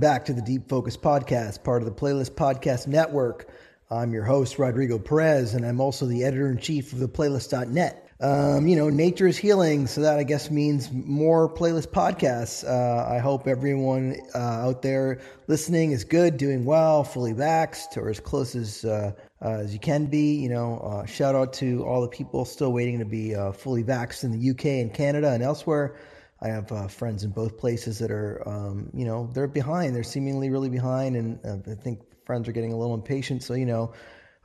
Welcome back to the Deep Focus Podcast, part of the Playlist Podcast Network. I'm your host, Rodrigo Perez, and I'm also the editor in chief of the playlist.net. Um, you know, nature is healing, so that I guess means more playlist podcasts. Uh, I hope everyone uh, out there listening is good, doing well, fully vaxxed, or as close as uh, uh as you can be. You know, uh, shout out to all the people still waiting to be uh, fully vaxxed in the UK and Canada and elsewhere. I have uh, friends in both places that are, um, you know, they're behind. They're seemingly really behind, and uh, I think friends are getting a little impatient. So, you know,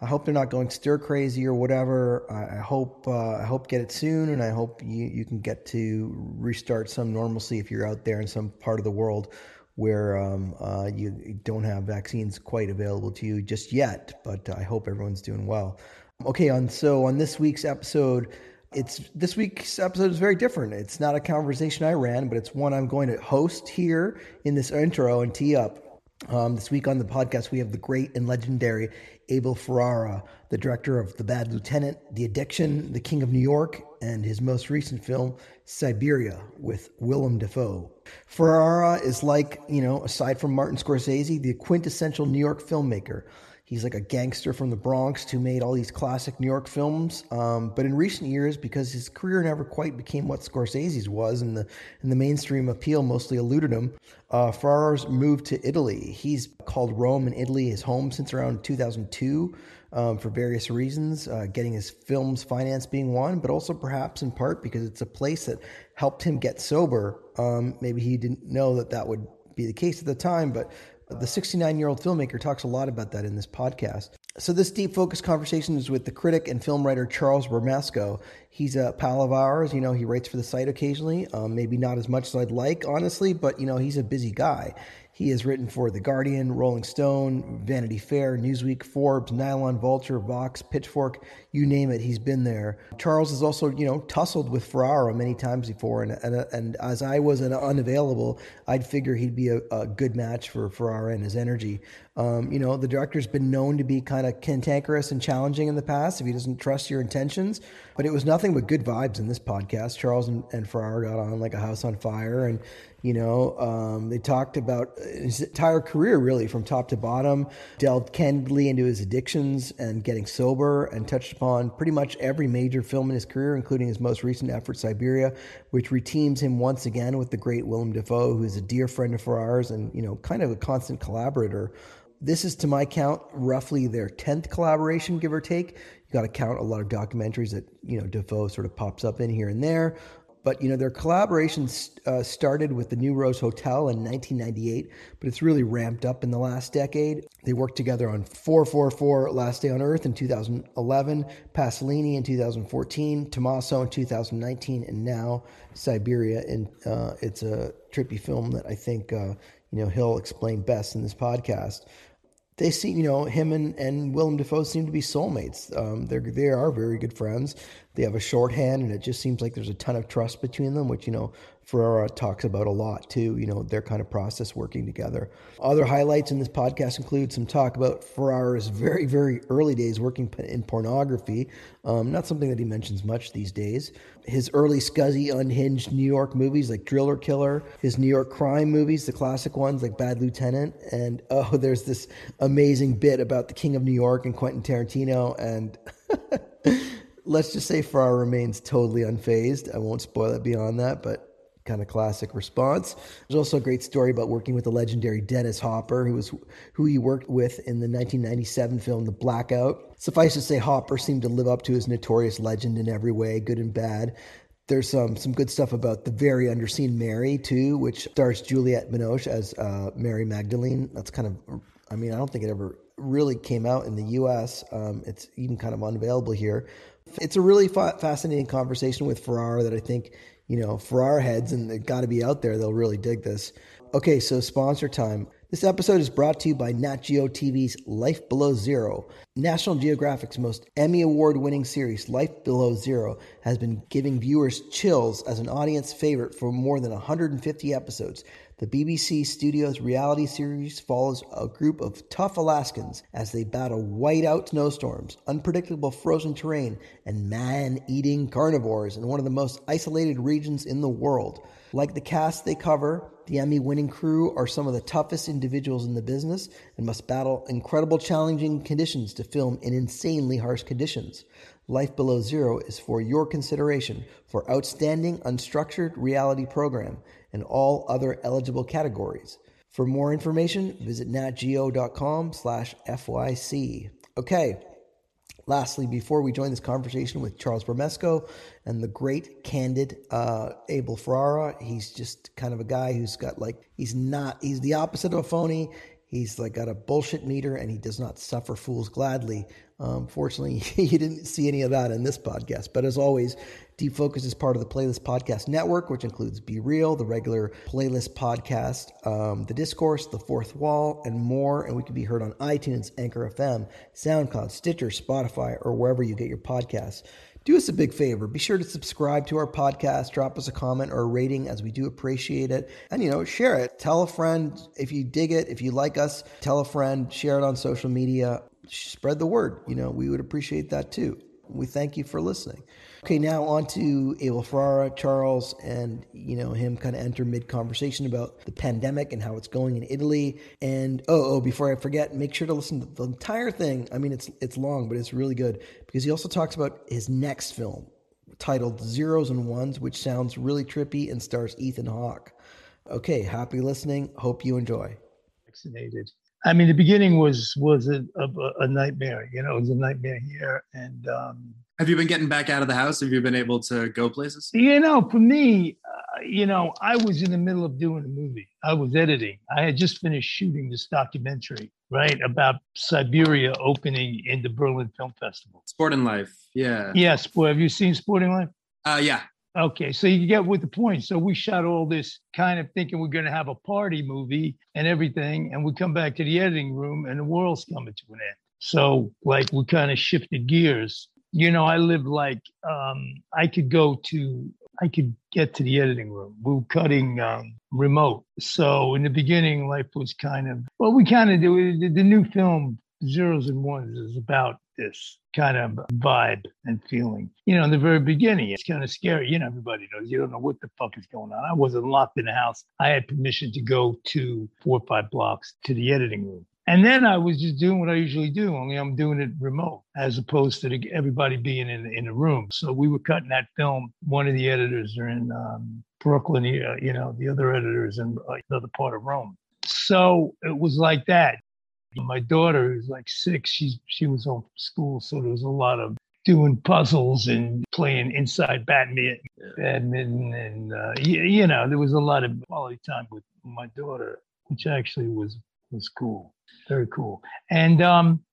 I hope they're not going stir crazy or whatever. I, I hope uh, I hope get it soon, and I hope you you can get to restart some normalcy if you're out there in some part of the world where um, uh, you don't have vaccines quite available to you just yet. But I hope everyone's doing well. Okay, on so on this week's episode it's this week's episode is very different. It's not a conversation I ran, but it's one I'm going to host here in this intro and tee up. Um, this week on the podcast, we have the great and legendary Abel Ferrara, the director of The Bad Lieutenant, The Addiction, The King of New York, and his most recent film, Siberia, with Willem Dafoe. Ferrara is like, you know, aside from Martin Scorsese, the quintessential New York filmmaker. He's like a gangster from the Bronx who made all these classic New York films. Um, but in recent years, because his career never quite became what Scorsese's was, and the and the mainstream appeal mostly eluded him, uh, Ferrara's moved to Italy. He's called Rome and Italy his home since around 2002. Um, for various reasons, uh, getting his films financed being one, but also perhaps in part because it's a place that helped him get sober. Um, maybe he didn't know that that would be the case at the time, but the 69 year old filmmaker talks a lot about that in this podcast. So, this deep focus conversation is with the critic and film writer Charles Bramesco. He's a pal of ours. You know, he writes for the site occasionally, um, maybe not as much as I'd like, honestly, but, you know, he's a busy guy. He has written for The Guardian, Rolling Stone, Vanity Fair, Newsweek, Forbes, Nylon Vulture, Vox, Pitchfork, you name it, he's been there. Charles has also, you know, tussled with Ferrara many times before, and and, and as I was an unavailable, I'd figure he'd be a, a good match for Ferrara and his energy. Um, you know, the director's been known to be kind of cantankerous and challenging in the past if he doesn't trust your intentions, but it was nothing but good vibes in this podcast. Charles and, and Ferrara got on like a house on fire, and you know, um, they talked about his entire career, really, from top to bottom, delved candidly into his addictions and getting sober, and touched upon pretty much every major film in his career, including his most recent effort, Siberia, which reteams him once again with the great Willem Dafoe, who's a dear friend of Ferrara's and, you know, kind of a constant collaborator. This is, to my count, roughly their 10th collaboration, give or take. You got to count a lot of documentaries that, you know, Dafoe sort of pops up in here and there. But you know, their collaboration uh, started with the New Rose Hotel in 1998, but it's really ramped up in the last decade. They worked together on 444 Last Day on Earth in 2011, Pasolini in 2014, Tommaso in 2019, and now Siberia. And uh, it's a trippy film that I think uh, you know he'll explain best in this podcast they seem, you know, him and, and Willem Dafoe seem to be soulmates. Um, they're they are very good friends. They have a shorthand, and it just seems like there's a ton of trust between them, which you know Ferrara talks about a lot too. You know, their kind of process working together. Other highlights in this podcast include some talk about Ferrara's very very early days working in pornography. Um, not something that he mentions much these days. His early scuzzy, unhinged New York movies like Driller Killer. His New York crime movies, the classic ones like Bad Lieutenant, and oh, there's this amazing bit about the King of New York and Quentin Tarantino and. let's just say Ferrara remains totally unfazed. I won't spoil it beyond that, but kind of classic response. There's also a great story about working with the legendary Dennis Hopper, who was who he worked with in the 1997 film The Blackout. Suffice to say, Hopper seemed to live up to his notorious legend in every way, good and bad. There's some some good stuff about the very underseen Mary too, which stars Juliette Binoche as uh, Mary Magdalene. That's kind of, I mean, I don't think it ever really came out in the U.S. Um, it's even kind of unavailable here. It's a really fa- fascinating conversation with Ferrara that I think, you know, for our heads and they got to be out there. They'll really dig this. Okay, so sponsor time. This episode is brought to you by Nat Geo TV's Life Below Zero. National Geographic's most Emmy Award winning series, Life Below Zero, has been giving viewers chills as an audience favorite for more than 150 episodes. The BBC Studios reality series follows a group of tough Alaskans as they battle whiteout snowstorms, unpredictable frozen terrain, and man eating carnivores in one of the most isolated regions in the world. Like the cast they cover, the Emmy winning crew are some of the toughest individuals in the business and must battle incredible challenging conditions to film in insanely harsh conditions. Life Below Zero is for your consideration for outstanding unstructured reality program and all other eligible categories. For more information, visit natgeo.com slash FYC. Okay, Lastly, before we join this conversation with Charles Bramesco and the great, candid uh, Abel Ferrara, he's just kind of a guy who's got like, he's not, he's the opposite of a phony. He's like got a bullshit meter and he does not suffer fools gladly. Um, fortunately, you didn't see any of that in this podcast. But as always, Deep Focus is part of the Playlist Podcast Network, which includes Be Real, the regular playlist podcast, um, The Discourse, The Fourth Wall, and more. And we can be heard on iTunes, Anchor FM, SoundCloud, Stitcher, Spotify, or wherever you get your podcasts. Do us a big favor. Be sure to subscribe to our podcast, drop us a comment or a rating as we do appreciate it. And, you know, share it. Tell a friend if you dig it, if you like us, tell a friend, share it on social media, spread the word. You know, we would appreciate that too. We thank you for listening. Okay, now on to Abel Ferrara, Charles, and you know him kind of enter mid conversation about the pandemic and how it's going in Italy. And oh, oh, before I forget, make sure to listen to the entire thing. I mean, it's it's long, but it's really good because he also talks about his next film titled Zeros and Ones, which sounds really trippy and stars Ethan Hawke. Okay, happy listening. Hope you enjoy. Vaccinated. I mean, the beginning was was a, a, a nightmare. You know, it was a nightmare here, and um, have you been getting back out of the house? Have you been able to go places? You know, for me, uh, you know, I was in the middle of doing a movie. I was editing. I had just finished shooting this documentary, right, about Siberia opening in the Berlin Film Festival. Sporting Life, yeah. Yes. Boy, have you seen Sporting Life? Uh, yeah. Okay, so you get with the point. So we shot all this kind of thinking we're going to have a party movie and everything, and we come back to the editing room, and the world's coming to an end. So, like, we kind of shifted gears you know, I live like um, I could go to, I could get to the editing room. We were cutting um, remote. So in the beginning, life was kind of, well, we kind of do the, the new film, Zeros and Ones, is about this kind of vibe and feeling. You know, in the very beginning, it's kind of scary. You know, everybody knows you don't know what the fuck is going on. I wasn't locked in the house. I had permission to go to four or five blocks to the editing room. And then I was just doing what I usually do, only I'm doing it remote as opposed to everybody being in, in a room. So we were cutting that film. One of the editors are in um, Brooklyn, you know, the other editors in uh, another part of Rome. So it was like that. My daughter, who's like six, she's, she was home from school. So there was a lot of doing puzzles and playing inside badminton, badminton and, uh, you, you know, there was a lot of quality time with my daughter, which actually was was cool, very cool. And um,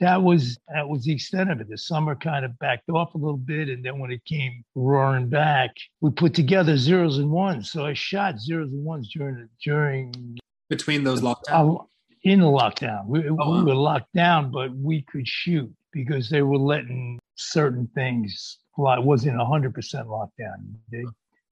that was that was the extent of it. The summer kind of backed off a little bit, and then when it came roaring back, we put together zeros and ones. So I shot zeros and ones during during between those lockdowns. In the lockdown, we, oh, we were locked down, but we could shoot because they were letting certain things fly. It wasn't hundred percent lockdown.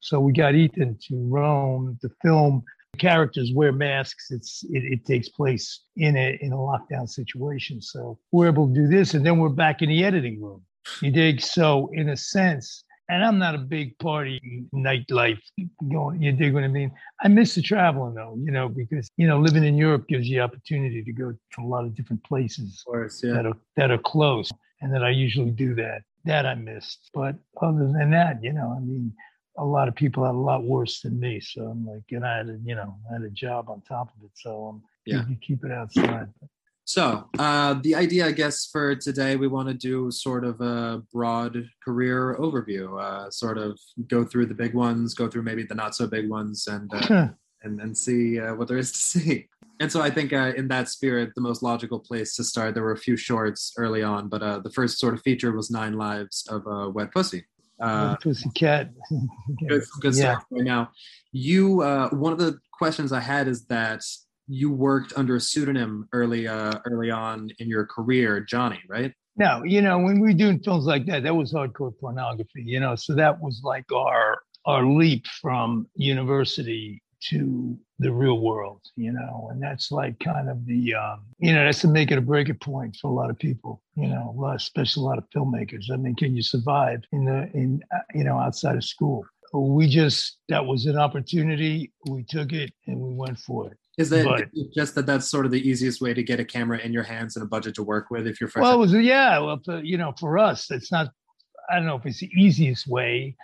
So we got Ethan to Rome to film characters wear masks. It's it, it, takes place in a in a lockdown situation. So we're able to do this, and then we're back in the editing room. You dig? So in a sense, and I'm not a big party nightlife going. You dig what I mean? I miss the traveling though, you know, because you know living in Europe gives you opportunity to go to a lot of different places of course, yeah. that are that are close, and that I usually do that. That I missed, but other than that, you know, I mean, a lot of people had a lot worse than me. So I'm like, and I had a, you know, I had a job on top of it. So um, yeah. you keep it outside. So uh, the idea, I guess, for today, we want to do sort of a broad career overview, uh, sort of go through the big ones, go through maybe the not so big ones, and uh, and and see uh, what there is to see. And so I think uh, in that spirit, the most logical place to start. There were a few shorts early on, but uh, the first sort of feature was Nine Lives of a Wet Pussy. Uh, Pussycat. good, good yeah. stuff right now. You, uh, one of the questions I had is that you worked under a pseudonym early, uh, early on in your career, Johnny, right? No, you know, when we doing films like that, that was hardcore pornography, you know, so that was like our our leap from university to the real world, you know, and that's like kind of the, um, you know, that's the make it or break it point for a lot of people, you know, a lot, especially a lot of filmmakers. I mean, can you survive in the, in, uh, you know, outside of school? we just that was an opportunity. We took it and we went for it. Is that But- just that that's sort of the easiest way to get a camera in your hands and a budget to work with if you're fresh? Well, it was yeah. Well, for, you know, for us, it's not. I don't know if it's the easiest way.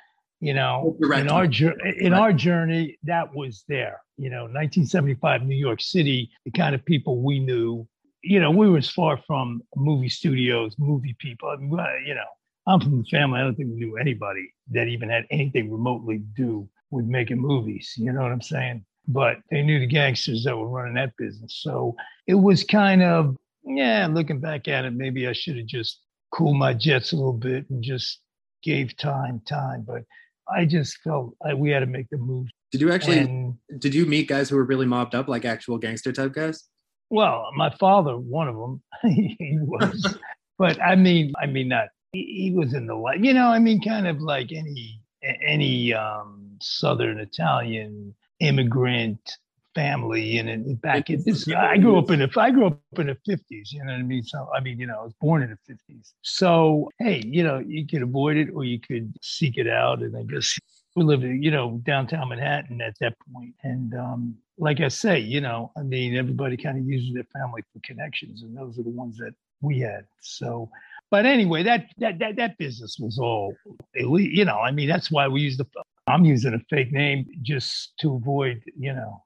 You know, in our in Right. our journey, that was there. You know, 1975, New York City, the kind of people we knew. You know, we were as far from movie studios, movie people. I mean, you know, I'm from the family. I don't think we knew anybody that even had anything remotely to do with making movies. You know what I'm saying? But they knew the gangsters that were running that business. So it was kind of, yeah, looking back at it, maybe I should have just cooled my jets a little bit and just gave time, time. But I just felt I, we had to make the move. did you actually And did you meet guys who were really mobbed up, like actual gangster type guys? well, my father, one of them, he was. but I mean, I mean, not he, he was in the light. You know, I mean, kind of like any any um, Southern Italian immigrant family and in back in this I grew up in the I grew up in the fifties, you know what I mean? So I mean, you know, I was born in the fifties. So hey, you know, you could avoid it or you could seek it out. And I guess we lived you know, downtown Manhattan at that point. And um like I say, you know, I mean everybody kind of uses their family for connections and those are the ones that we had. So but anyway, that that that that business was all elite, you know. I mean, that's why we use the. I'm using a fake name just to avoid, you know.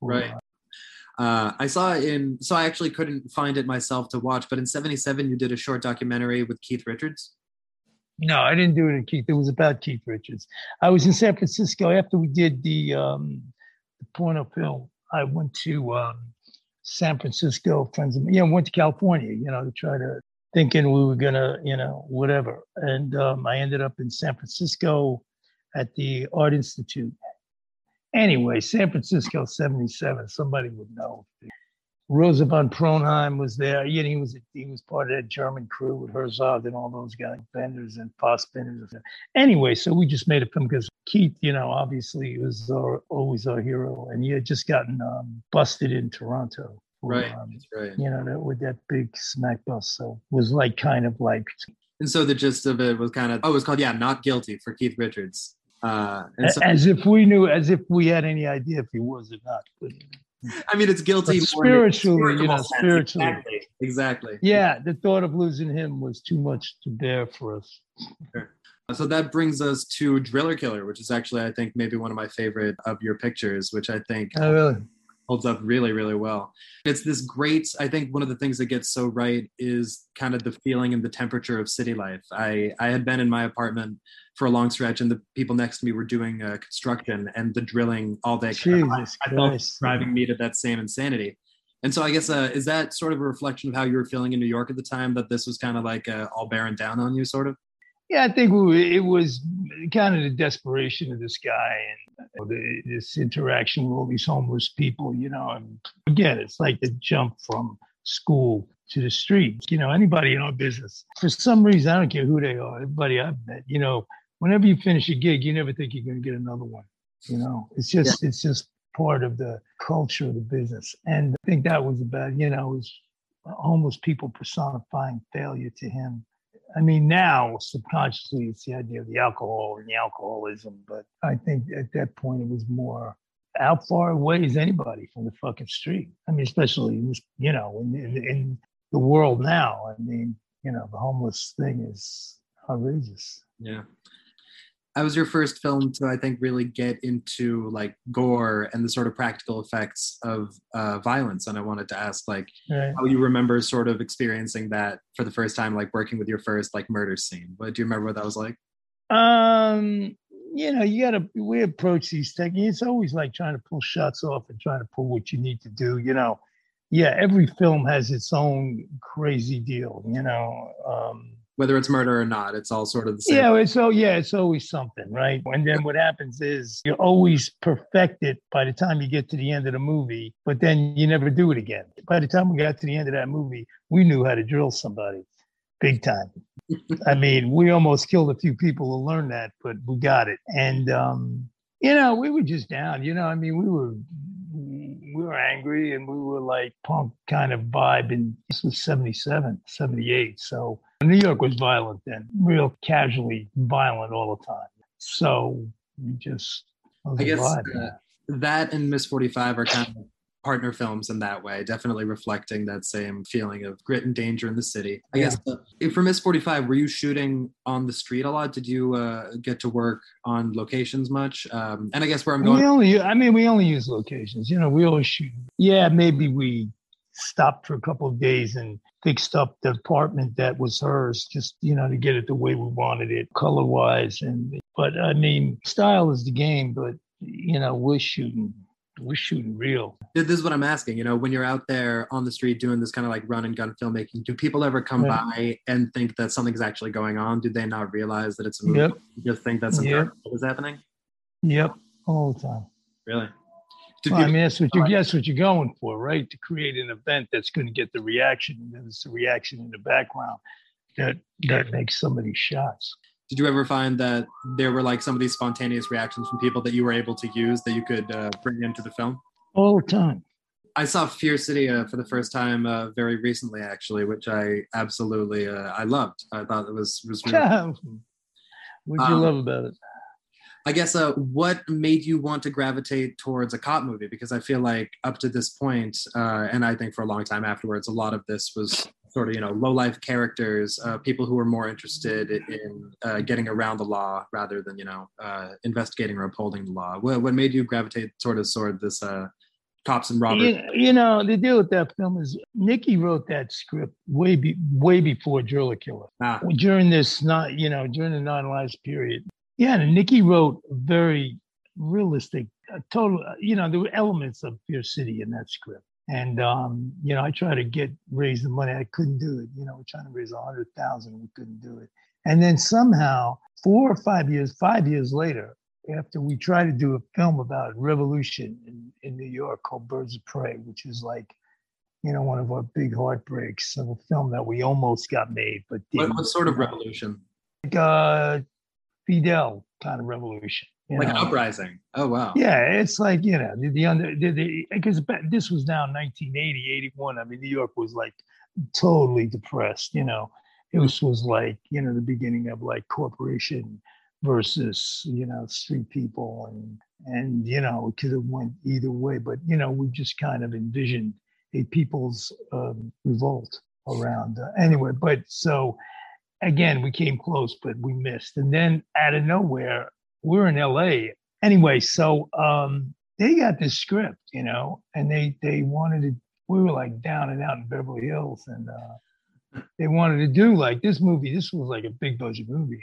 Right. Uh, I saw in so I actually couldn't find it myself to watch, but in '77 you did a short documentary with Keith Richards. No, I didn't do it in Keith. It was about Keith Richards. I was in San Francisco after we did the um, the porno film. I went to um, San Francisco, friends of you know, went to California, you know, to try to thinking we were gonna, you know, whatever. And um, I ended up in San Francisco at the Art Institute. Anyway, San Francisco '77. Somebody would know. Rosa von Praunheim was there. Yeah, he was he was part of that German crew with Herzog and all those guys, Wenders and Fassbinders. Anyway, so we just made a film because Keith, you know, obviously was our, always our hero, and he had just gotten um, busted in Toronto. for, Right. um, That's right. you know, that, with that big smack bust. So it was like kind of like And so the gist of it was kind of oh, it was called yeah, not guilty for Keith Richards. Uh, and so, as if we knew, as if we had any idea if he was or not. But, I mean, it's guilty. But more in a spiritually, you know, sense. spiritually. Exactly. exactly. yeah, the thought of losing him was too much to bear for us. So that brings us to Driller Killer, which is actually, I think, maybe one of my favorite of your pictures, which I think Oh, really? Holds up really, really well. It's this great, I think one of the things that gets so right is kind of the feeling and the temperature of city life. I, I had been in my apartment for a long stretch and the people next to me were doing uh, construction and the drilling all day. Jesus I felt Christ. driving me to that same insanity. And so I guess, uh, is that sort of a reflection of how you were feeling in New York at the time, that this was kind of like uh, all bearing down on you, sort of? Yeah, I think we, it was kind of the desperation of this guy and uh, the, this interaction with all these homeless people. You know, and again, it's like the jump from school to the streets. You know, anybody in our business, for some reason, I don't care who they are, everybody I've met. You know, whenever you finish a gig, you never think you're going to get another one. You know, it's just it's just part of the culture of the business, and I think that was about you know, it was homeless people personifying failure to him. I mean, now subconsciously it's the idea of the alcohol and the alcoholism, but I think at that point it was more how far away is anybody from the fucking street? I mean, especially you know, in, in, in the world now. I mean, you know, the homeless thing is outrageous. Yeah. That was your first film to, I think, really get into like gore and the sort of practical effects of uh, violence. And I wanted to ask, like, Right. how you remember sort of experiencing that for the first time, like working with your first like murder scene. What do you remember what that was like? Um, you know, you gotta we approach these techniques. It's always like trying to pull shots off and trying to pull what you need to do. You know, yeah, every film has its own crazy deal. You know, um, Whether it's murder or not, it's all sort of the same. yeah, it's so yeah, it's always something, right? And then what happens is you're always perfect it by the time you get to the end of the movie, but then you never do it again. By the time we got to the end of that movie, we knew how to drill somebody big time. I mean, we almost killed a few people to learn that, but we got it. And um, you know, we were just down. You know, I mean, we were we were angry and we were like punk kind of vibe. And this was 77, 78. So New York was violent then, real casually violent all the time. So We just I guess uh, that and Miss 45 are kind of partner films in that way, definitely reflecting that same feeling of grit and danger in the city. I yeah. guess uh, for Miss 45, were you shooting on the street a lot? Did you uh, get to work on locations much? Um, and I guess where I'm going. We only, I mean, we only use locations. You know, we always shoot. Yeah, maybe we stopped for a couple of days and fixed up the apartment that was hers, just you know, to get it the way we wanted it, color wise. And but I mean, style is the game, but you know, we're shooting we're shooting real. This is what I'm asking. You know, when you're out there on the street doing this kind of like run and gun filmmaking, do people ever come yeah. by and think that something's actually going on? Do they not realize that it's a movie? Yep. You just think that something yep. is happening? Yep, all the time. Really? Well, I mean, that's what you guess what you're going for, right? To create an event that's going to get the reaction, and then it's the reaction in the background that that makes some of these shots did you ever find that there were like some of these spontaneous reactions from people that you were able to use that you could uh, bring into the film? All the time. I saw Fear City uh, for the first time uh, very recently, actually, which I absolutely uh, I loved. I thought it was was. Really what did you um, love about it? I guess uh, what made you want to gravitate towards a cop movie? Because I feel like up to this point, uh, and I think for a long time afterwards, a lot of this was sort of you know low life characters, uh, people who are more interested in uh, getting around the law rather than you know uh, investigating or upholding the law. What, what made you gravitate sort of toward this uh, cops and robbers? You, you, know the deal with that film is Nikki wrote that script way be, way before Driller Killer ah. during this not you know during the non lives period. Yeah, and Nikki wrote very realistic, total. You know there were elements of Fear City in that script and um, you know, I tried to get raise the money. I couldn't do it. You know, we're trying to raise a hundred thousand. We couldn't do it. And then somehow, four or five years, five years later, after we tried to do a film about revolution in, in New York called Birds of Prey, which is like, you know, one of our big heartbreaks of a film that we almost got made, but what, what sort of revolution? Like uh, Fidel kind of revolution like know? an uprising. Oh wow. Yeah, it's like you know the, the under the because this was now 1980, 81. I mean, New York was like totally depressed. You know, it was was like you know the beginning of like corporation versus you know street people and and you know it could have went either way but you know we just kind of envisioned a people's um, revolt around uh, anyway but so again we came close but we missed and then out of nowhere we're in LA anyway. So um, they got this script, you know, and they they wanted to. We were like down and out in Beverly Hills, and uh, they wanted to do like this movie. This was like a big budget movie,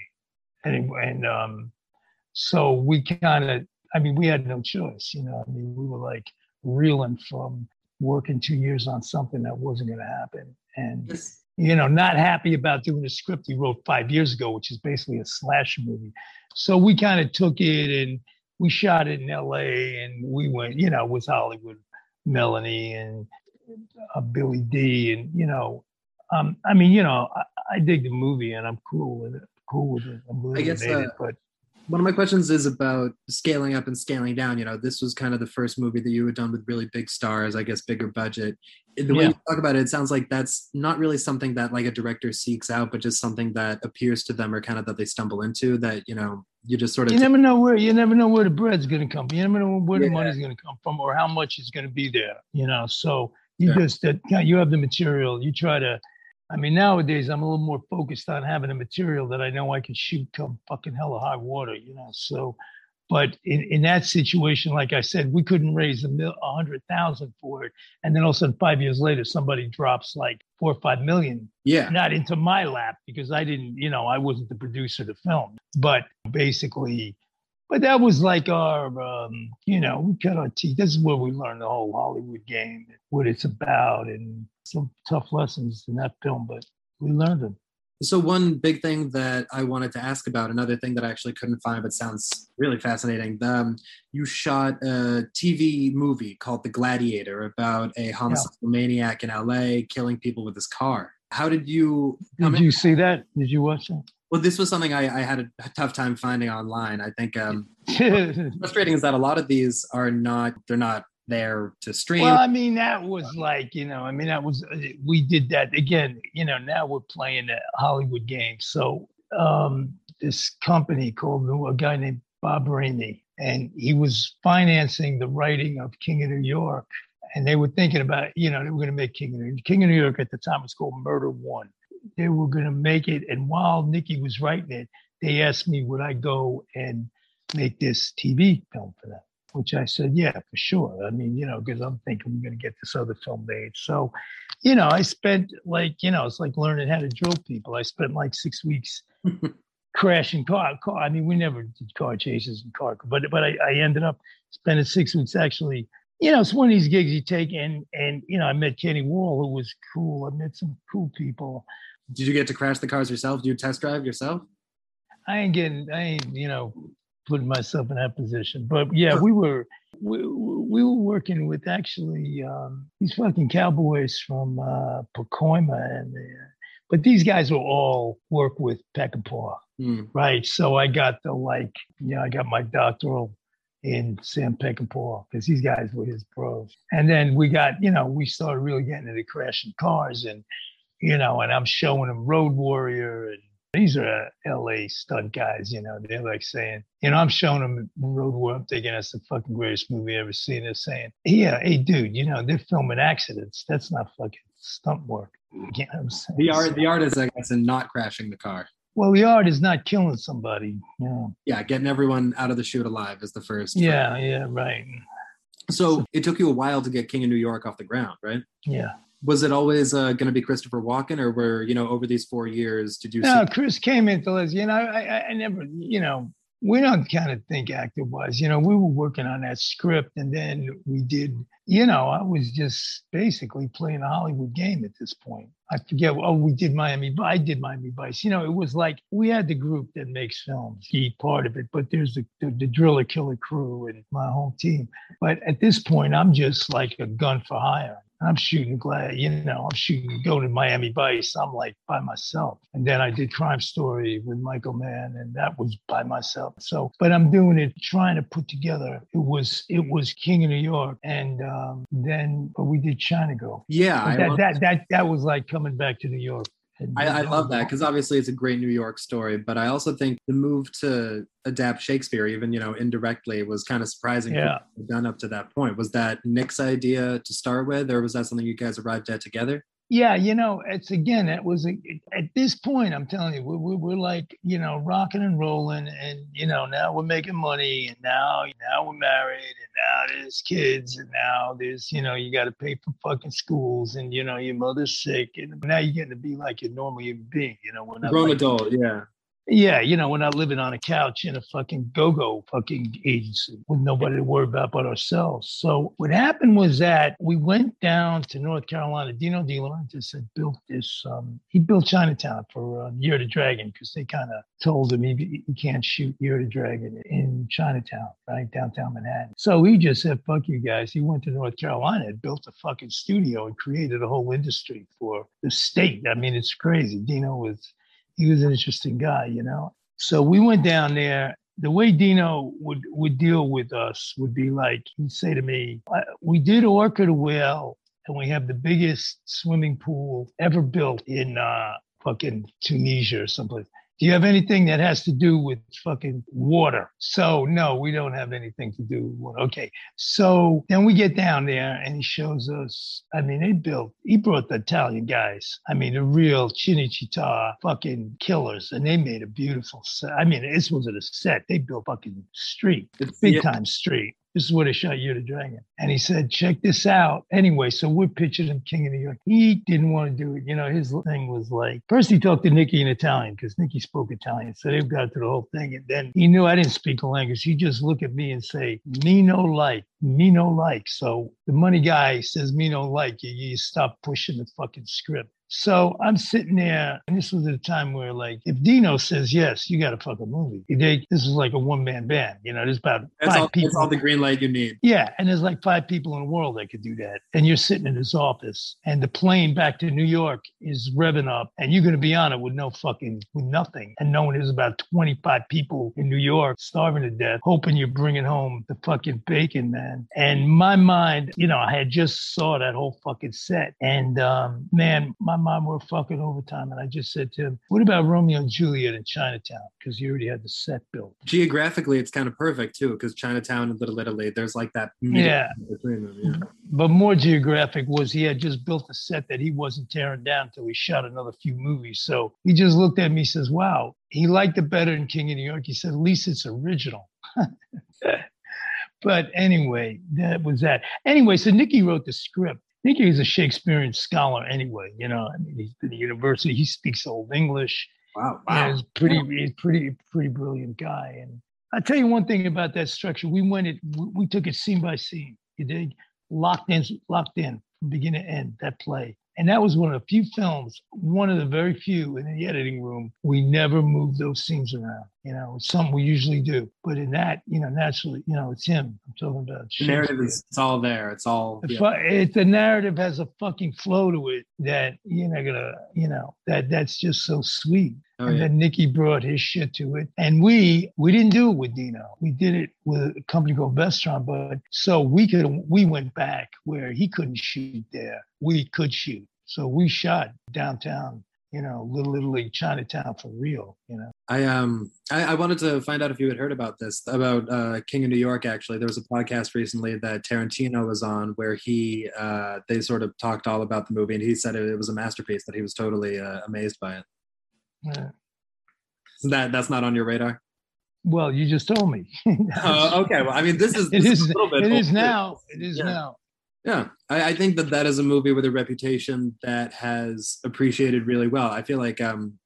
and and um, so we kind of. I mean, we had no choice, you know. I mean, we were like reeling from working two years on something that wasn't going to happen, and you know, not happy about doing a script he wrote five years ago, which is basically a slasher movie. So we kind of took it and we shot it in LA and we went, you know, with Hollywood, Melanie and uh, Billy D. And, you know, um, I mean, you know, I, I, dig the movie and I'm cool with it. Cool with it. I'm I guess, uh, it, but one of my questions is about scaling up and scaling down. You know, this was kind of the first movie that you had done with really big stars, I guess, bigger budget. The way yeah. you talk about it, it sounds like that's not really something that like a director seeks out, but just something that appears to them or kind of that they stumble into. That you know, you just sort of you never know where you never know where the bread's going to come. From. You never know where yeah. the money's going to come from or how much is going to be there. You know, so you sure. just uh, that you have the material. You try to I mean, nowadays I'm a little more focused on having a material that I know I can shoot come fucking hella high water, you know. So, but in, in that situation, like I said, we couldn't raise a, mil, hundred thousand for it, and then all of a sudden, five years later, somebody drops like four or five million. Yeah, not into my lap because I didn't, you know, I wasn't the producer of the film, but basically. But that was like our, um, you know, we cut our teeth. This is where we learned the whole Hollywood game, what it's about, and some tough lessons in that film, but we learned them. So one big thing that I wanted to ask about, another thing that I actually couldn't find, but sounds really fascinating. Um, you shot a TV movie called The Gladiator about a homicidal yeah. maniac in LA killing people with his car. How did you? Did in? you see that? Did you watch that? Well, this was something I, I had a tough time finding online. I think um, frustrating is that a lot of these are not. They're not there to stream. Well, I mean, that was like, you know, I mean, that was, we did that again, you know, now we're playing the Hollywood game. So um, this company called, a guy named Bob Ramey, and he was financing the writing of King of New York. And they were thinking about, you know, they were going to make King of New York. King of New York at the time was called Murder One. They were going to make it, and while Nikki was writing it, they asked me would I go and make this TV film for them, which I said, yeah, for sure. I mean, you know, because I'm thinking we're going to get this other film made. So, you know, I spent like, you know, it's like learning how to drill people. I spent like six weeks crashing car, car. I mean, we never did car chases and car, but but I, I ended up spending six weeks actually. You know, it's one of these gigs you take, and and you know, I met Kenny Wahl, who was cool. I met some cool people. Did you get to crash the cars yourself? Do you test drive yourself? I ain't getting, I ain't, you know, putting myself in that position. But yeah, we were we, we were working with actually um, these fucking cowboys from uh, Pacoima, and uh, but these guys will all work with Peckinpah, Mm. right? So I got the like, you know, I got my doctoral in Sam Peckinpah because these guys were his bros. and then we got, you know, we started really getting into crashing cars, and you know, and I'm showing them Road Warrior and these are uh, LA stunt guys, you know. They're like saying, you know, I'm showing them Road War. I'm thinking that's the fucking greatest movie ever seen. They're saying, yeah, hey, dude, you know, they're filming accidents. That's not fucking stunt work. You know I'm saying? The art, the art is, I guess, in not crashing the car. Well, the art is not killing somebody. You know? Yeah, getting everyone out of the shoot alive is the first. Yeah, yeah, right. So it took you a while to get King of New York off the ground, right? Yeah. Was it always uh, going to be Christopher Walken, or were you know over these four years did you? No, see- Chris came into this. You know, I, I, I never, you know, we don't kind of think actor wise. You know, we were working on that script, and then we did. You know, I was just basically playing a Hollywood game at this point. I forget. Oh, we did Miami. Vice. I did Miami Vice. You know, it was like we had the group that makes films, key part of it. But there's the, the the driller killer crew and my whole team. But at this point, I'm just like a gun for hire. I'm shooting glad, you know, I'm shooting going to Miami Vice. I'm like by myself. And then I did Crime Story with Michael Mann, and that was by myself. So, but I'm doing it, trying to put together. It was it was King of New York, and um, then but we did China Girl. yeah, that, that that that was like coming back to New York. I, I love that because obviously it's a great New York story, but I also think the move to adapt Shakespeare, even you know indirectly, was kind of surprising. Yeah. Done up to that point, was that Nick's idea to start with, or was that something you guys arrived at together? Yeah, you know, it's again, it was a, at this point, I'm telling you, we're, we're, we're like, you know, rocking and rolling. And, you know, now we're making money and now, now we're married and now there's kids and now there's, you know, you got to pay for fucking schools and, you know, your mother's sick. And now you're getting to be like a normal human being, you know, we're not Grown like, adult, yeah. Yeah, you know, we're not living on a couch in a fucking go-go fucking agency with nobody to worry about but ourselves. So what happened was that we went down to North Carolina. Dino De Laurentiis had built this. Um, he built Chinatown for uh, Year the Dragon because they kind of told him he, he can't shoot Year the Dragon in Chinatown, right downtown Manhattan. So he just said, "Fuck you guys." He went to North Carolina and built a fucking studio and created a whole industry for the state. I mean, it's crazy. Dino was he was an interesting guy, you know. So we went down there. The way Dino would would deal with us would be like he'd say to me, "Uh, "We did Orca Whale, and we have the biggest swimming pool ever built in uh, fucking Tunisia or someplace. Do you have anything that has to do with fucking water? So no, we don't have anything to do with water. Okay. So then we get down there and he shows us. I mean, they built. He brought the Italian guys. I mean, the real Cinecittà fucking killers, and they made a beautiful set. I mean, this wasn't a set. They built fucking street, It's big yeah, time street. This is where they shot of the Dragon. And he said, check this out. Anyway, so we're pitching him King of New York. He didn't want to do it. You know, his thing was like, first he talked to Nikki in Italian because Nikki spoke Italian. So they've got to the whole thing. And then he knew I didn't speak the language. He just look at me and say, me no like, me no like. So the money guy says, me no like. You, you stop pushing the fucking script. So I'm sitting there, and this was at a time where, like, if Dino says yes, you got to fuck a movie. They, this is like a one man band. You know, there's about That's five all, people. that's all the green light you need. Yeah, and there's like five people in the world that could do that. And you're sitting in his office, and the plane back to New York is revving up, and you're going to be on it with no fucking, with nothing. And knowing there's about 25 people in New York starving to death, hoping you're bringing home the fucking bacon that man. And my mind, you know, I had just saw that whole fucking set. And um, man, my mind were fucking overtime. And I just said to him, what about Romeo and Juliet in Chinatown? Because he already had the set built. Geographically, it's kind of perfect too, because Chinatown and Little Italy, there's like that. Yeah. Between them, yeah. But more geographic was he had just built a set that he wasn't tearing down until he shot another few movies. So he just looked at me, says, wow, he liked it better than King of New York. He said, at least it's original. but anyway, that was that. Anyway, so Nikki wrote the script. Nikki is a Shakespearean scholar anyway. You know, I mean, he's been to university. He speaks Old English. Wow, wow. he's pretty, he's pretty, pretty brilliant guy. And I'll tell you one thing about that structure. We went it, we we took it scene by scene. You dig? Locked in, locked in from beginning to end. That play, and that was one of the few films, one of the very few in the editing room. We never moved those scenes around. You know, it's something we usually do, but in that, you know, naturally, you know, it's him. I'm talking about. The narrative is it's all there. It's all The yeah. fu- it, the narrative has a fucking flow to it that you're not gonna, you know, that that's just so sweet. Oh, and yeah. then Nikki brought his shit to it, and we we didn't do it with Dino. We did it with a company called Vestron, but so we could we went back where he couldn't shoot there. We could shoot, so we shot downtown. You know, Little Italy, Chinatown for real. You know. I um I, I wanted to find out if you had heard about this about uh, King of New York. Actually, there was a podcast recently that Tarantino was on where he uh, they sort of talked all about the movie, and he said it, it was a masterpiece. That he was totally uh, amazed by it. Yeah. That that's not on your radar. Well, you just told me. Uh, okay, well, I mean, this is It this is. a little bit. It is now. It is Yeah. now. Yeah, I, I think that that is a movie with a reputation that has appreciated really well. I feel like um,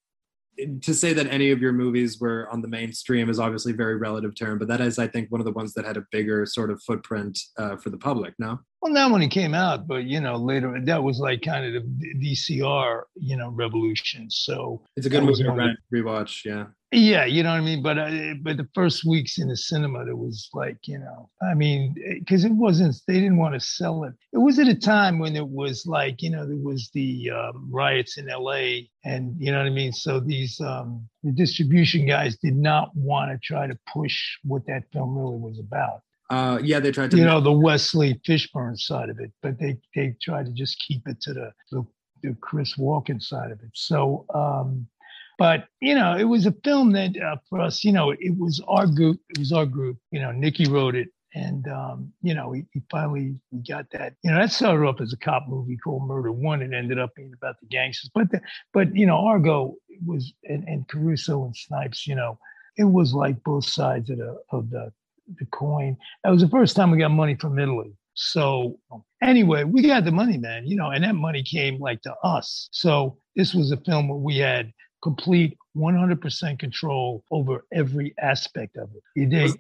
to say that any of your movies were on the mainstream is obviously a very relative term, but that is, I think, one of the ones that had a bigger sort of footprint uh, for the public. No, Well, not when it came out, but you know, later that was like kind of the VCR, you know, revolution. So it's a good movie to rewatch. Yeah, yeah, you know what I mean. But uh, but the first weeks in the cinema, there was like, you know, I mean, because it wasn't, they didn't want to sell it. It was at a time when it was like, you know, there was the um, riots in L.A. and you know what I mean. So these um, the distribution guys did not want to try to push what that film really was about. uh, yeah, they tried to. you know the Wesley Fishburne side of it, but they they try to just keep it to the the, the Chris Walken side of it. So, um, but you know, it was a film that uh, for us, you know, it was our group. It was our group. You know, Nikki wrote it, and um, you know, he, he finally we got that. You know, that started off as a cop movie called Murder One, and ended up being about the gangsters. But the, but you know, Argo was and, and Caruso and Snipes. You know, it was like both sides of the of the the coin. That was the first time we got money from Italy. So anyway, we got the money, man, you know, and that money came like to us. So this was a film where we had complete 100% control over every aspect of it.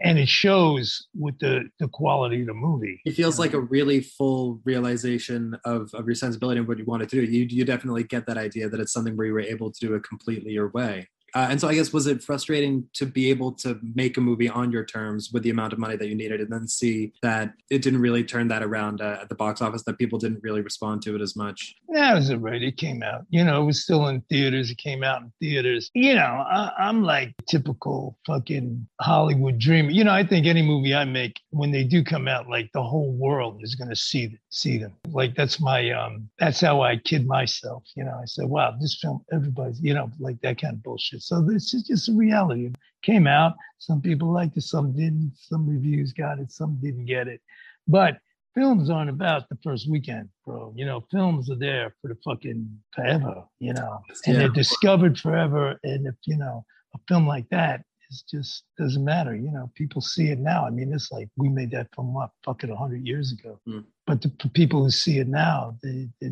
And it shows with the, the quality of the movie. It feels like a really full realization of, of your sensibility and what you wanted to do. You you definitely get that idea that it's something where you were able to do it completely your way. Uh, and so I guess was it frustrating to be able to make a movie on your terms with the amount of money that you needed, and then see that it didn't really turn that around uh, at the box office, that people didn't really respond to it as much. That was it, right? It came out. You know, it was still in theaters. It came out in theaters. You know, I, I'm like typical fucking Hollywood dreamer. You know, I think any movie I make, when they do come out, like the whole world is going to see see them. Like that's my um, that's how I kid myself. You know, I said, wow, this film, everybody's, you know, like that kind of bullshit. So this is just a reality. It came out. Some people liked it, some didn't. Some reviews got it, some didn't get it. But films aren't about the first weekend, bro. You know, films are there for the fucking forever, you know, and Yeah. they're discovered forever. And if, you know, a film like that is just doesn't matter. You know, people see it now. I mean, it's like we made that film what fucking 100 years ago. Hmm. But the people who see it now, they, they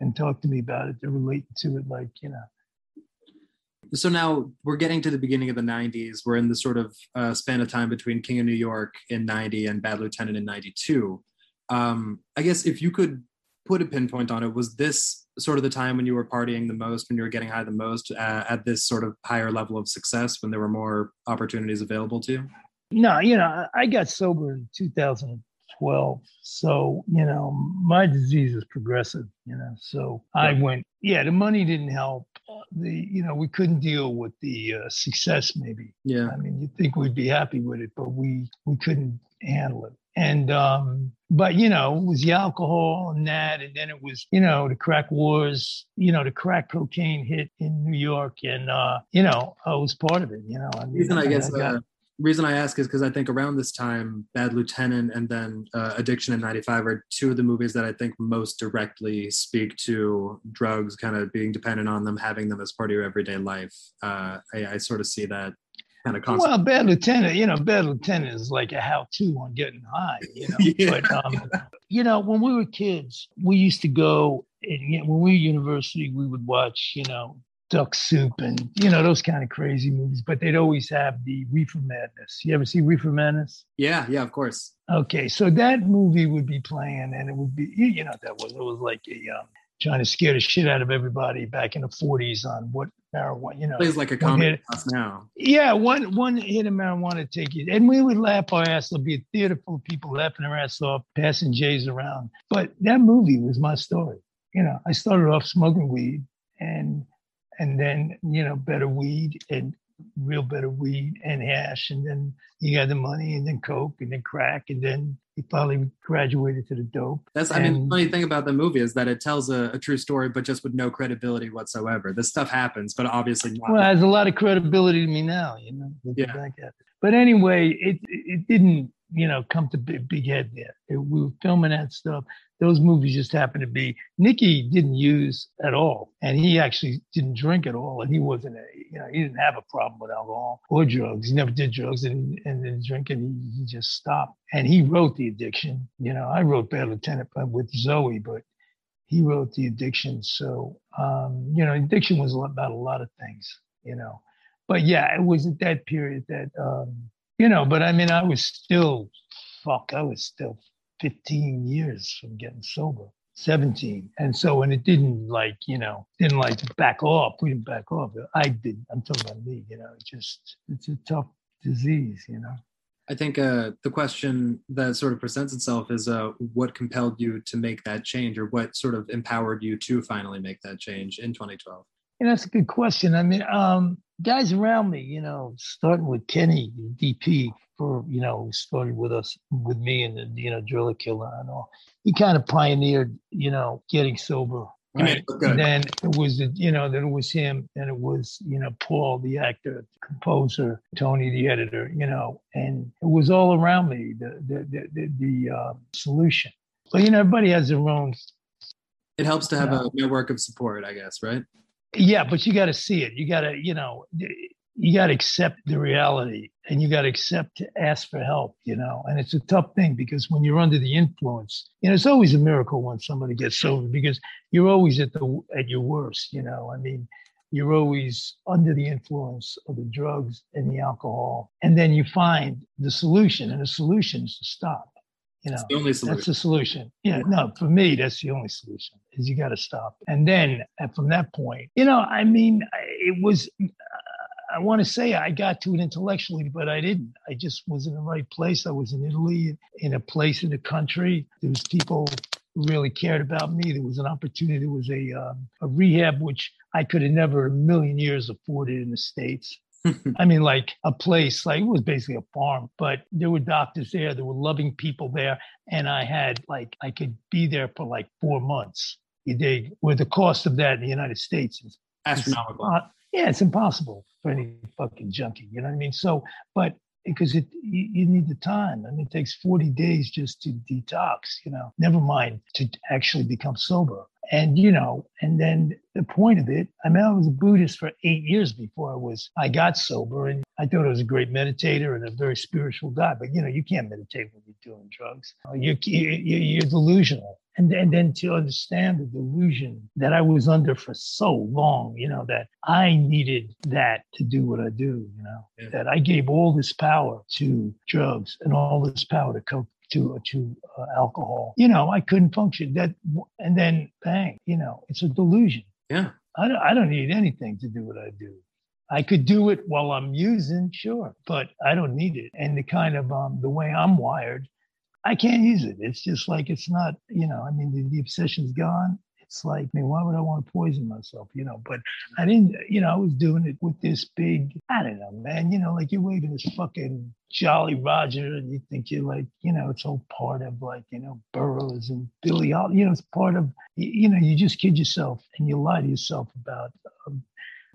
and talk to me about it, they're relating to it like, you know, So now we're getting to the beginning of the 90s. We're in the sort of uh, span of time between King of New York in 90 and Bad Lieutenant in 92. Um, I guess if you could put a pinpoint on it, was this sort of the time when you were partying the most, when you were getting high the most uh, at this sort of higher level of success, when there were more opportunities available to you? No, you know, I I got sober in 2012. So, you know, my disease is progressive, you know. So I went, yeah, the money didn't help. Uh, The, you know, we couldn't deal with the uh, success maybe. Yeah. I mean, you'd think we'd be happy with it, but we we couldn't handle it. And um, but you know, it was the alcohol and that, and then it was you know the crack wars. You know, the crack cocaine hit in New York, and uh, you know, I was part of it. You know, I mean, reason I guess. I got, uh, reason I ask is because I think around this time, Bad Lieutenant and then uh, Addiction in '95 are two of the movies that I think most directly speak to drugs, kind of being dependent on them, having them as part of your everyday life. Uh, I, I, sort of see that kind of concept. Well, Bad Lieutenant, you know, Bad Lieutenant is like a how-to on getting high, you know. yeah. But um, you know, when we were kids, we used to go. And, when we were university, we would watch, you know, Duck Soup and you know those kind of crazy movies. But they'd always have the Reefer Madness. You ever see Reefer Madness? Yeah, yeah, of course. Okay, so that movie would be playing, and it would be you know that was it was like a um, trying to scare the shit out of everybody back in the 40s on what marijuana, you know. Plays like a comedy now. Yeah, one one hit of marijuana take you. And we would laugh our ass. There'd be a theater full of people laughing their ass off, passing J's around. But that movie was my story. You know, I started off smoking weed and and then, you know, better weed and real better weed and hash. And then you got the money and then coke and then crack and then he finally graduated to the dope. That's I mean the funny thing about the movie is that it tells a, a, true story, but just with no credibility whatsoever. This stuff happens, but obviously not. Well, it has a lot of credibility to me now, you know. Yeah. But anyway, it it didn't you know come to big, big head there. It, we were filming that stuff those movies just happened to be Nicky didn't use at all, and he actually didn't drink at all, and he wasn't a you know he didn't have a problem with alcohol or drugs. He never did drugs and and then drinking. He, he just stopped, and he wrote the addiction. You know, I wrote Bad Lieutenant with Zoe, but he wrote the addiction. So um, you know, addiction was about a lot of things. You know, but yeah, it was at that period that um, you know. But I mean, I was still fuck. I was still 15 years from getting sober. 17. And so, and it didn't like, you know, didn't like back off. We didn't back off. I did. I'm talking about me, you know, it just, it's a tough disease, you know. I think uh, the question that sort of presents itself is uh, what compelled you to make that change or what sort of empowered you to finally make that change in 2012? Know, that's a good question. I mean, um, guys around me, you know, starting with Kenny, DP, for you know started with us with me and the you know driller killer and all he kind of pioneered you know getting sober right? And then it was you know then it was him and it was you know paul the actor the composer tony the editor you know and it was all around me the the the, the, the uh, solution. But you know everybody has their own it helps to have you know, a network of support i guess right yeah but you got to see it you got to you know you got to accept the reality and you got to accept to ask for help, you know. And it's a tough thing because when you're under the influence, you know, it's always a miracle when somebody gets sober because you're always at the at your worst, you know. I mean, you're always under the influence of the drugs and the alcohol, and then you find the solution, and the solution is to stop. You know, the only solution. that's the solution. Yeah, no, for me, that's the only solution. Is you got to stop, and then and from that point, you know, I mean, it was I want to say I got to it intellectually, but I didn't. I just was in the right place. I was in Italy, in a place in the country. There was people who really cared about me. There was an opportunity. There was a um, a rehab which I could have never a million years afforded in the states. I mean, like a place, like it was basically a farm, but there were doctors there, there were loving people there, and I had like I could be there for like four months. You dig? Where the cost of that in the United States is astronomical. yeah, it's impossible for any fucking junkie. You know what I mean? So, but because it you, you, need the time. I mean, it takes 40 days just to detox, you know, never mind to actually become sober. And, you know, and then the point of it, I mean, I was a Buddhist for eight years before I was, I got sober and I thought I was a great meditator and a very spiritual guy, but you know, you can't meditate when you're doing drugs. You, you, you're delusional and, and then to understand the delusion that I was under for so long, you know, that I needed that to do what I do, you know, yeah. that I gave all this power to drugs and all this power to coke to to uh, alcohol. You know, I couldn't function. That and then bang, you know, it's a delusion. Yeah, I don't, I don't need anything to do what I do. I could do it while I'm using, sure, but I don't need it. And the kind of um, the way I'm wired, I can't use it. It's just like it's not, you know, I mean, the, the obsession's gone. It's like, I mean, why would I want to poison myself? You know, but I didn't, you know, I was doing it with this big, I don't know, man, you know, like you're waving this fucking Jolly Roger and you think you're like, you know, it's all part of like, you know, Burroughs and Billy you know, it's part of, you know, you just kid yourself and you lie to yourself about um,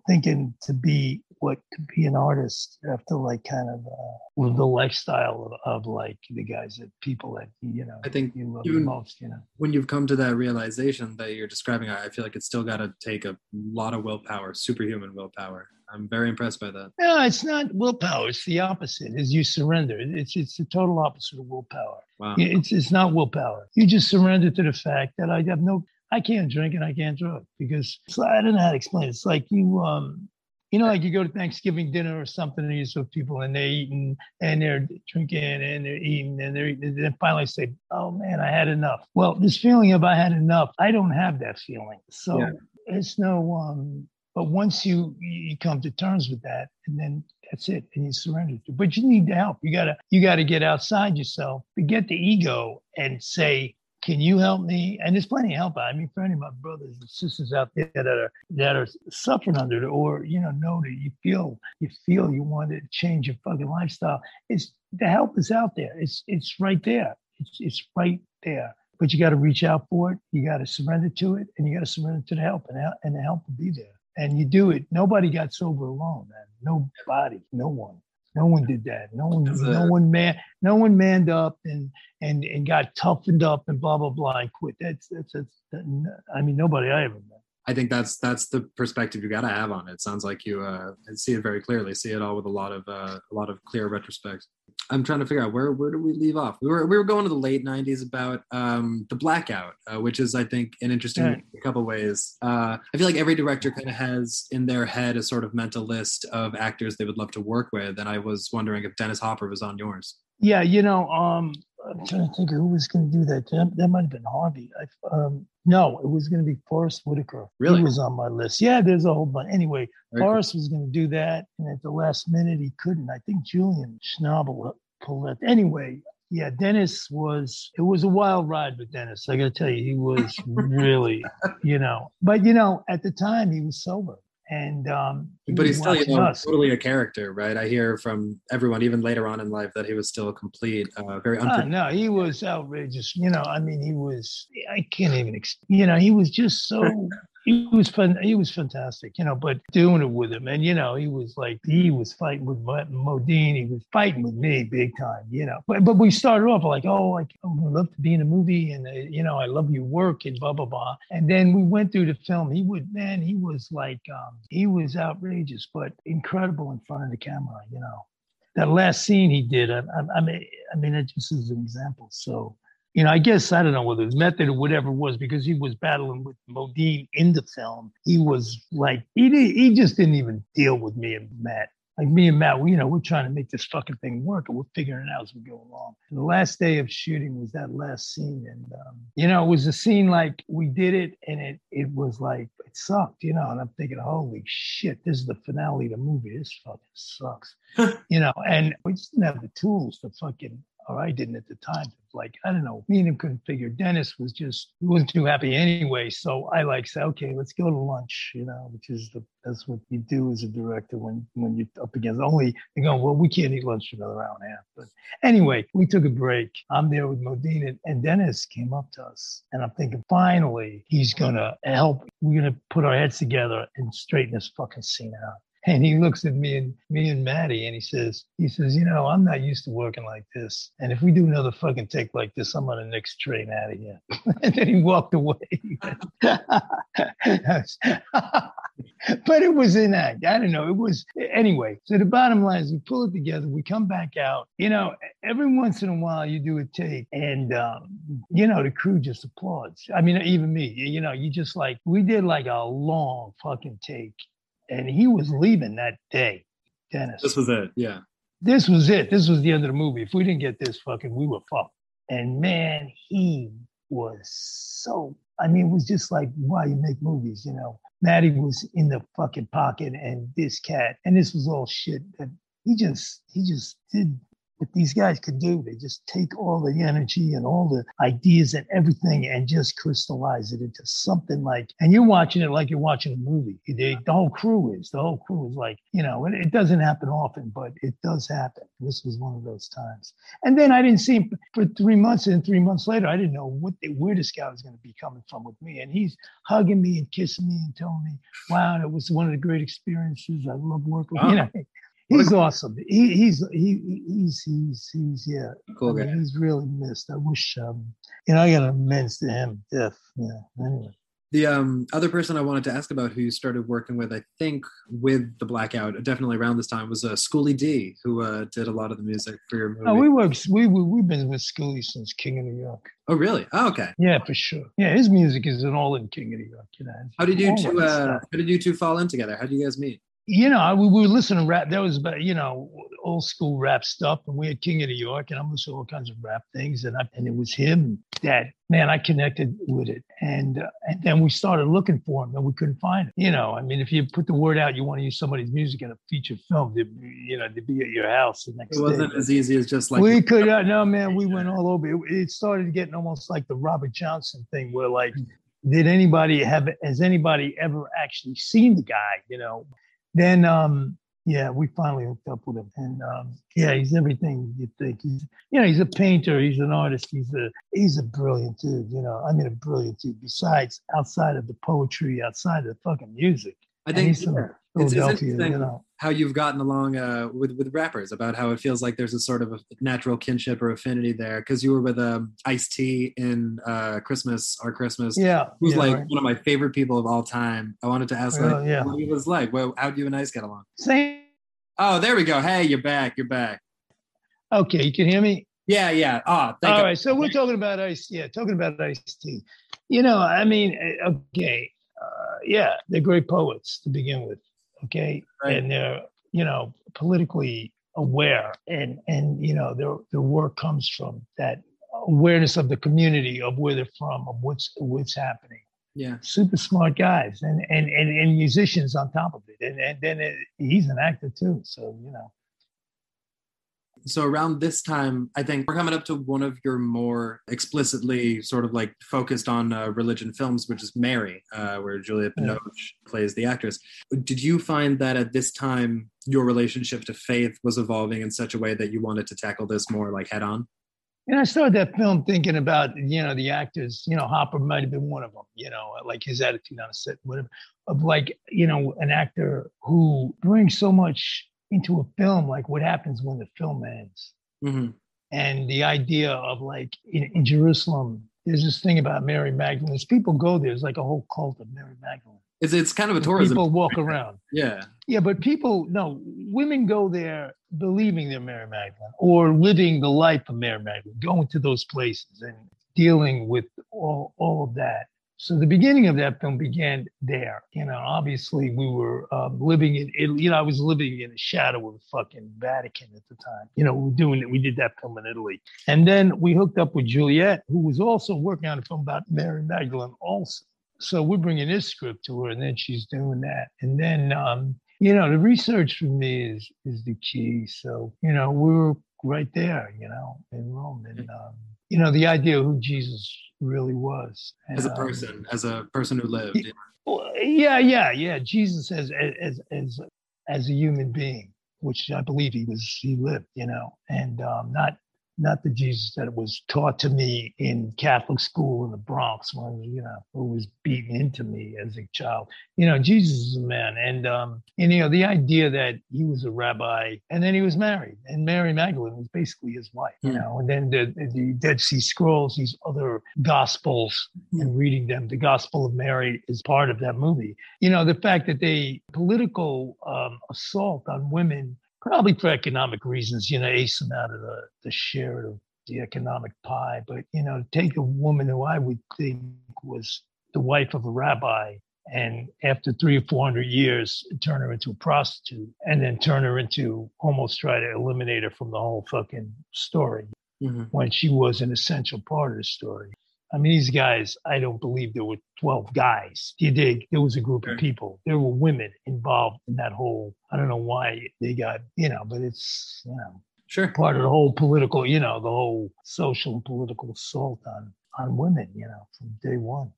thinking to be what to be an artist you have to like kind of uh, the lifestyle of, of like the guys that people that you know I think you love even- the most you know when you've come to that realization that you're describing, I I feel like it's still got to take a lot of willpower, superhuman willpower. I'm very impressed by that. no it's not willpower it's the opposite is you surrender it's it's the total opposite of willpower Wow. It's it's not willpower you just surrender to the fact that i have no i can't drink and i can't drug because i don't know how to explain it. it's like you um you know, like you go to Thanksgiving dinner or something, and you're with people, and they're eating, and they're drinking, and they're eating, and they're eating, and then finally say, "Oh man, I had enough." Well, this feeling of I had enough, I don't have that feeling. So Yeah. it's no. um But once you you come to terms with that, and then that's it, and you surrender to. But you need the help. You gotta you gotta get outside yourself, forget the ego, and say, can you help me? And there's plenty of help. I mean, for any of my brothers and sisters out there that are that are suffering under it, or you know, know that you feel you feel you want to change your fucking lifestyle. It's the help is out there. It's it's right there. It's it's right there. But you got to reach out for it. You got to surrender to it, and you got to surrender to the help, and and the help will be there. And you do it. Nobody got sober alone, man. Nobody. No one. No one did that. No one. That's No one man. No one manned up and and and got toughened up and blah blah blah and quit. That's that's, that's I mean nobody I ever met. I think that's that's the perspective you got to have on it. Sounds like you uh, see it very clearly. See it all with a lot of uh, a lot of clear retrospect. I'm trying to figure out where where do we leave off? We were we were going to the late '90s about um, the blackout, uh, which is I think an interesting a couple ways. Uh, I feel like every director kind of has in their head a sort of mental list of actors they would love to work with, and I was wondering if Dennis Hopper was on yours. Yeah, you know, um, I'm trying to think who was going to do that. That, might have been Harvey. I, um, no, it was going to be Forest Whitaker. Really? He was on my list. Yeah, there's a whole bunch. Anyway, Very cool. Forrest was going to do that, and at the last minute he couldn't. I think Julian Schnabel pulled it. Anyway, yeah, Dennis was. It was a wild ride with Dennis. I got to tell you, he was really, you know. But you know, at the time he was sober, and um, he but he's still you know us. totally a character, right? I hear from everyone, even later on in life, that he was still a complete, uh, very Oh, unpredictable. no, he was outrageous. You know, I mean, he was. I can't even. You know, he was just so. He was fun. He was fantastic. You know, but doing it with him, and you know, he was like he was fighting with Modine. He was fighting with me big time. You know, but but we started off like, oh, like I would love to be in a movie, and uh, you know, I love your work, and blah blah blah. And then we went through the film. He would, man, he was like, um, he was outrageous, but incredible in front of the camera. You know that last scene he did, I, I, I mean, I mean, it just is an example. So, you know, I guess I don't know whether it was method or whatever it was because he was battling with Modine in the film. He was like, he did, he just didn't even deal with me and Matt. Like me and Matt, we, you know, we're trying to make this fucking thing work, and we're figuring it out as we go along. And the last day of shooting was that last scene, and um, you know, it was a scene like we did it, and it it was like it sucked, you know. And I'm thinking, holy shit, this is the finale of the movie. This fucking sucks you know, and we just didn't have the tools to fucking, or I didn't at the time. Like, I don't know, me and him couldn't figure. Dennis was just, he wasn't too happy anyway. So I like say, okay, let's go to lunch, you know, which is the, that's what you do as a director when, when you're up against only, you go, well, we can't eat lunch for another hour and a half. But anyway, we took a break. I'm there with Modine and, and Dennis came up to us. And I'm thinking, finally, he's going to help. We're going to put our heads together and straighten this fucking scene out. And he looks at me and me and Maddie and he says, he says, you know, I'm not used to working like this. And if we do another fucking take like this, I'm on the next train out of here. and then he walked away. but it was in act. I don't know. It was anyway. So the bottom line is we pull it together, we come back out. You know, every once in a while you do a take and um, you know, the crew just applauds. I mean, even me, you know, you just like we did like a long fucking take and he was leaving that day, Dennis. This was it. Yeah. This was it. This was the end of the movie. If we didn't get this fucking, we were fucked. And man, he was so. I mean, it was just like why you make movies, you know. Maddie was in the fucking pocket, and this cat, and this was all shit that he just he just did what these guys could do. They just take all the energy and all the ideas and everything and just crystallize it into something like, and you're watching it like you're watching a movie. They, the whole crew is, the whole crew is like, you know, it, it, doesn't happen often, but it does happen. This was one of those times. And then I didn't see him for three months. And three months later, I didn't know what the, where this guy was going to be coming from with me. And he's hugging me and kissing me and telling me, wow, it was one of the great experiences. I love working. Wow. You know, he's awesome. He, he's he, he's he's he's yeah. Cool I mean, guy. He's really missed. I wish um you know I got immense to him. Deaf. Yeah. Anyway. The um, other person I wanted to ask about who you started working with, I think, with the Blackout, definitely around this time, was uh, Schoolly D, who uh, did a lot of the music for your movie. Oh, we worked. We, we we've been with Schoolie since King of New York. Oh, really? Oh, okay. Yeah, for sure. Yeah, his music is an all in King of New York. You know. How did you two? Uh, how did you two fall in together? How did you guys meet? You know, we, we were listening to rap. That was about, you know, old school rap stuff. And we had King of New York, and I'm listening to all kinds of rap things. And I, and it was him that, man, I connected with it. And uh, and then we started looking for him, and we couldn't find him. You know, I mean, if you put the word out, you want to use somebody's music in a feature film, to, you know, to be at your house the next It wasn't day. as easy as just like. We could, uh, no, man, we went all over. It, it started getting almost like the Robert Johnson thing, where like, did anybody have, has anybody ever actually seen the guy, you know? Then um, yeah, we finally hooked up with him, and um, yeah, he's everything you think. He's you know he's a painter, he's an artist, he's a he's a brilliant dude. You know, I mean a brilliant dude. Besides, outside of the poetry, outside of the fucking music, I think yeah. Philadelphia, it's, you know. How you've gotten along uh, with with rappers about how it feels like there's a sort of a natural kinship or affinity there because you were with um, Ice T in uh, Christmas or Christmas, yeah, who's yeah, like right. one of my favorite people of all time. I wanted to ask like, yeah. what he was like. Well, how do you and Ice get along? Same. Oh, there we go. Hey, you're back. You're back. Okay, you can hear me. Yeah, yeah. Oh, all you. right. So we're talking about Ice. Yeah, talking about Ice T. You know, I mean, eh, okay, uh, yeah, they're great poets to begin with okay? Right. and they're you know politically aware. And and you know their their work comes from that awareness of the community of where they're from of what's what's happening. Yeah. Super smart guys. And and and, and musicians on top of it. And and then it, he's an actor too. So you know so around this time i think we're coming up to one of your more explicitly sort of like focused on uh, religion films which is mary uh, where Juliette binoche yeah. plays the actress. Did you find that at this time your relationship to faith was evolving in such a way that you wanted to tackle this more like head on? And I started that film thinking about, you know, the actors, you know, Hopper might have been one of them, you know, like his attitude on a set, whatever, of like, you know, an actor who brings so much into a film like what happens when the film ends? Mm-hmm. and the idea of like in, in, jerusalem there's this thing about mary magdalene. As people go there, there's like a whole cult of mary magdalene. It's, it's kind of a tourism people walk around. Yeah. Yeah but people no women go there believing they're mary magdalene or living the life of mary magdalene going to those places and dealing with all, all of that so the beginning of that film began there. You know, obviously we were um, living in, Italy. you know, I was living in the shadow of the fucking Vatican at the time. You know, we were doing it. We did that film in Italy. And then we hooked up with Juliette, who was also working on a film about Mary Magdalene also. So we're bringing this script to her and then she's doing that. And then, um, you know, the research for me is, is the key. So, you know, we were right there, you know, in Rome. And, um, you know, the idea of who Jesus really was as a um, person, um, as a person who lived. Yeah, yeah, yeah. Jesus as as as as a human being, which I believe he was. He lived, you know, and um, not not the Jesus that was taught to me in Catholic school in the Bronx when you know who was beaten into me as a child. You know, Jesus is a man, and um, and you know the idea that he was a rabbi and then he was married, and Mary Magdalene was basically his wife. You hmm. know, and then the, the Dead Sea Scrolls, these other gospels, mm. and reading them, the Gospel of Mary is part of that movie. You know, the fact that they political um, assault on women probably for economic reasons, you know, ace them out of the, the share of the economic pie. But, you know, take a woman who I would think was the wife of a rabbi and after three or 400 years, turn her into a prostitute and then turn her into almost try to eliminate her from the whole fucking story mm-hmm. when she was an essential part of the story. I mean, these guys, I don't believe there were 12 guys. You dig? There was a group of people. There were women involved in that whole, I don't know why they got, you know, but it's, you know. Sure. part of the whole political, you know, the whole social and political assault on on women, you know, from day one.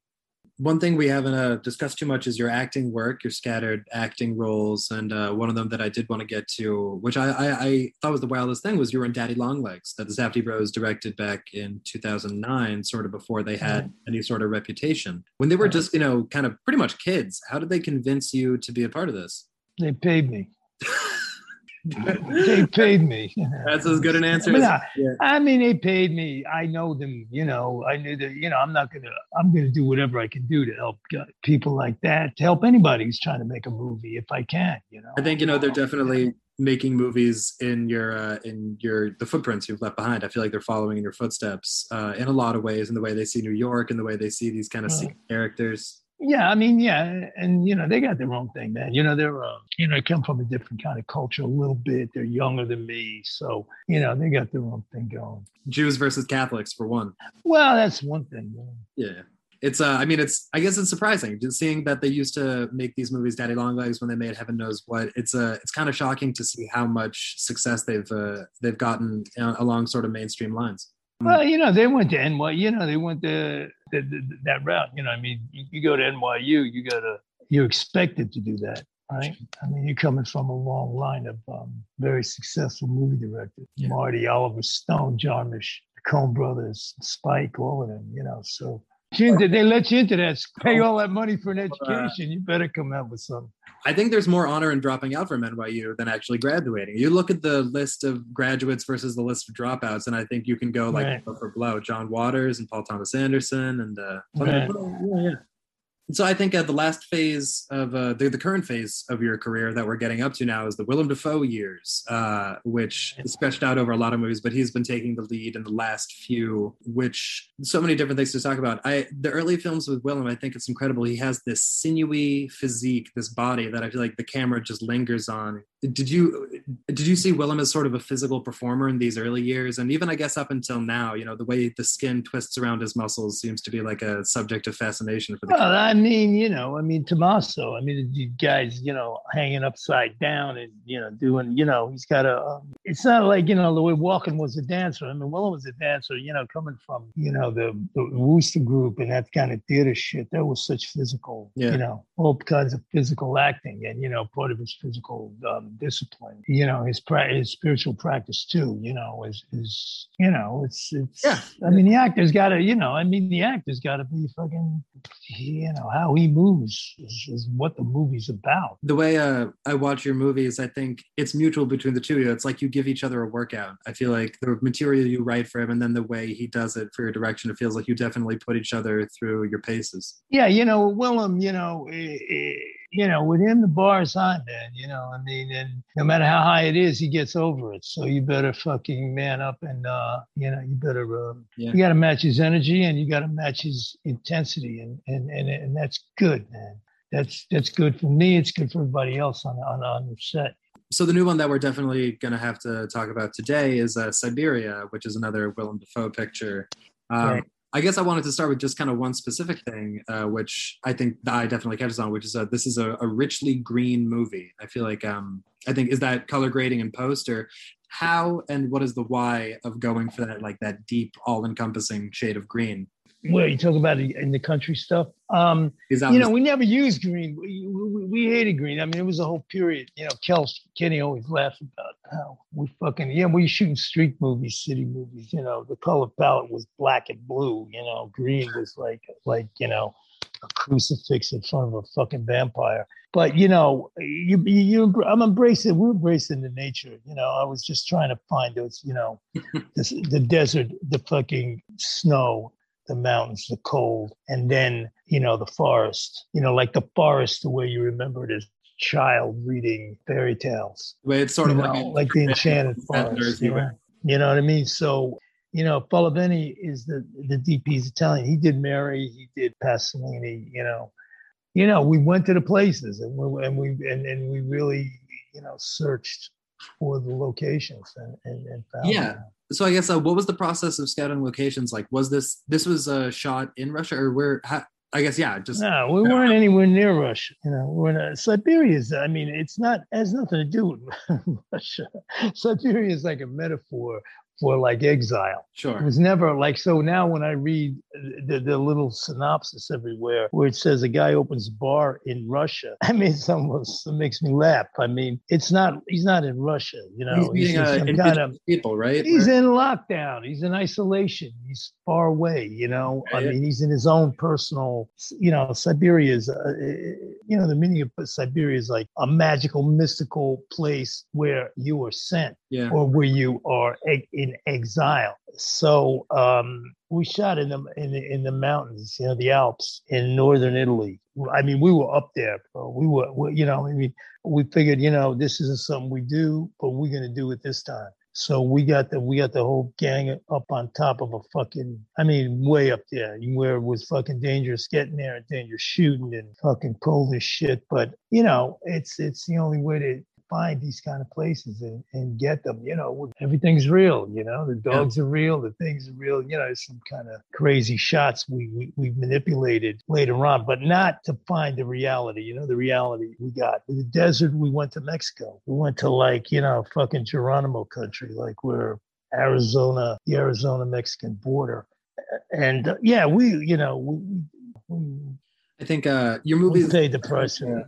One thing we haven't uh, discussed too much is your acting work, your scattered acting roles, and uh, one of them that I did want to get to, which I, I, I thought was the wildest thing, was you were in Daddy Longlegs, that the Safdie Bros directed back in 2009, sort of before they had Right. any sort of reputation. When they were just, you know, kind of pretty much kids, how did they convince you to be a part of this? They paid me. They paid me. That's as good an answer I mean, as yeah. I mean, they paid me. I know them. You know, I knew that. You know, I'm not gonna. I'm gonna do whatever I can do to help people like that. To help anybody who's trying to make a movie, if I can. You know. I think you know they're definitely making movies in your uh, in your the footprints you've left behind. I feel like they're following in your footsteps uh, in a lot of ways, in the way they see New York, in the way they see these kind of Right. characters. Yeah, I mean, yeah, and you know, they got their own thing, man. You know, they're uh, you know, they come from a different kind of culture a little bit. They're younger than me, so you know, they got their own thing going. Jews versus Catholics, for one. Well, that's one thing. Man. Yeah. It's uh I mean it's I guess it's surprising just seeing that they used to make these movies Daddy Longlegs when they made Heaven Knows What. It's uh it's kind of shocking to see how much success they've uh, they've gotten uh, along sort of mainstream lines. Well, you know, they went to NY. You know, they went to the, the, that route. You know, I mean, you, you go to NYU, you got to you're expected to do that, right? I mean, you're coming from a long line of um, very successful movie directors: Yeah. Marty, Oliver Stone, Jarmusch, the Coen Brothers, Spike, all of them. You know, so. Did they let you into that? Pay all that money for an education. You better come out with something. I think there's more honor in dropping out from NYU than actually graduating. You look at the list of graduates versus the list of dropouts, and I think you can go like Right. blow for blow. John Waters and Paul Thomas Anderson, and uh, Right. yeah, yeah. And so I think uh, the last phase of uh, the, the current phase of your career that we're getting up to now is the Willem Dafoe years, uh, which is stretched out over a lot of movies, but he's been taking the lead in the last few, which so many different things to talk about. I the early films with Willem, I think it's incredible. He has this sinewy physique, this body that I feel like the camera just lingers on. Did you did you see Willem as sort of a physical performer in these early years, and even I guess up until now? You know, the way the skin twists around his muscles seems to be like a subject of fascination for the. Well, mean, you know, I mean, Tommaso, I mean, the guys, you know, hanging upside down and, you know, doing, you know, he's got a, um, it's not like, you know, the way Walken was a dancer. I mean, Willem was a dancer, you know, coming from, you know, the, the Wooster group and that kind of theater shit. That was such physical, Yeah. you know, all kinds of physical acting and, you know, part of his physical um, discipline, you know, his, pra- his spiritual practice too, you know, is, is, you know, it's, it's, Yeah. I mean, the actor's got to, you know, I mean, the actor's got to be fucking, you know, how he moves is, is what the movie's about. the way uh, I watch your movies, I think it's mutual between the two of you. It's like you give each other a workout. I feel like the material you write for him and then the way he does it for your direction, it feels like you definitely put each other through your paces. Yeah, you know, Willem, you know, eh, eh, you know, within the bar's high, man. You know, I mean, and no matter how high it is, he gets over it. So you better fucking man up, and uh, you know, you better uh, Yeah. you got to match his energy, and you got to match his intensity, and and and and that's good, man. That's that's good for me. It's good for everybody else on on on the set. So the new one that we're definitely going to have to talk about today is uh, Siberia, which is another Willem Dafoe picture. Um, Right. I guess I wanted to start with just kind of one specific thing, uh, which I think eye definitely catches on, which is uh, this is a, a richly green movie. I feel like um, I think is that color grading and post, or how and what is the why of going for that like that deep, all-encompassing shade of green? Where you talk about it in the country stuff. Um, you know, we never used green. We, we, we hated green. I mean, it was a whole period. You know, Kel Kenny always laughed about how we fucking yeah, we shooting street movies, city movies. You know, the color palette was black and blue. You know, green was like like you know a crucifix in front of a fucking vampire. But you know, you you, you I'm embracing. We're embracing the nature. You know, I was just trying to find those. You know, this, the desert, the fucking snow, the mountains, the cold, and then you know the forest. You know, like the forest, the way you remember it as a child reading fairy tales. way it's sort of know, like, like the enchanted forest. you know? you know what I mean? So. You know, Falivene is the the DP's Italian. He did Mary, he did Pasolini. You know, you know, we went to the places and we and we and, and we really, you know, searched for the locations and and, and found Yeah. them. So I guess uh, what was the process of scouting locations like? Was this this was a shot in Russia or where? How, I guess yeah, just no, we weren't anywhere near Russia. You know, we're in Siberia's. I mean, it's not has nothing to do with Russia. Siberia is like a metaphor for like exile. Sure. It was never like so. Now when I read the, the little synopsis everywhere where it says a guy opens a bar in Russia, I mean, it's almost it makes me laugh. I mean, it's not he's not in Russia, you know. He's, he's uh, kind of people, right? He's in lockdown. He's in isolation. He's far away. You know, I mean, he's in his own personal. You know, Siberia is. Uh, you know, the meaning of Siberia is like a magical, mystical place where you are sent, yeah. or where you are in exile. So um, we shot in the in in the mountains, you know, the Alps in northern Italy. I mean, we were up there, bro. We were, we, you know, I mean, we figured, you know, this isn't something we do, but we're gonna do it this time. So we got the we got the whole gang up on top of a fucking I mean way up there where it was fucking dangerous getting there and dangerous shooting and fucking cold as shit. But you know, it's it's the only way to find these kind of places and, and get them. You know, everything's real. You know, the dogs yeah. are real, the things are real. You know, some kind of crazy shots we, we we manipulated later on, but not to find the reality. You know, the reality we got. In the desert, we went to Mexico. We went to like you know fucking Geronimo country, like where Arizona, the Arizona Mexican border, and uh, yeah, we you know we. we I think uh, your movie paid the price. Yeah.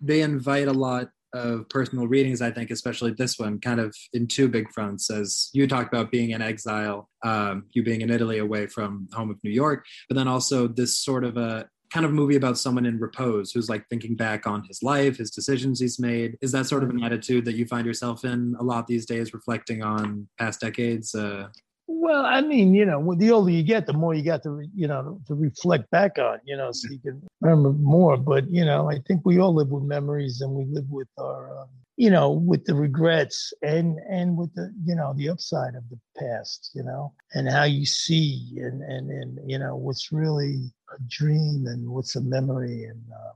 They invite a lot of personal readings, I think, especially this one, kind of in two big fronts. As you talked about being in exile, um, you being in Italy away from home of New York, but then also this sort of a kind of movie about someone in repose who's like thinking back on his life, his decisions he's made. Is that sort of an attitude that you find yourself in a lot these days, reflecting on past decades? Uh, well, I mean, you know, the older you get, the more you got to, you know, to reflect back on, you know, so you can remember more. But you know, I think we all live with memories, and we live with our, um, you know, with the regrets and and with the, you know, the upside of the past, you know, and how you see and and and you know what's really a dream and what's a memory and. Um,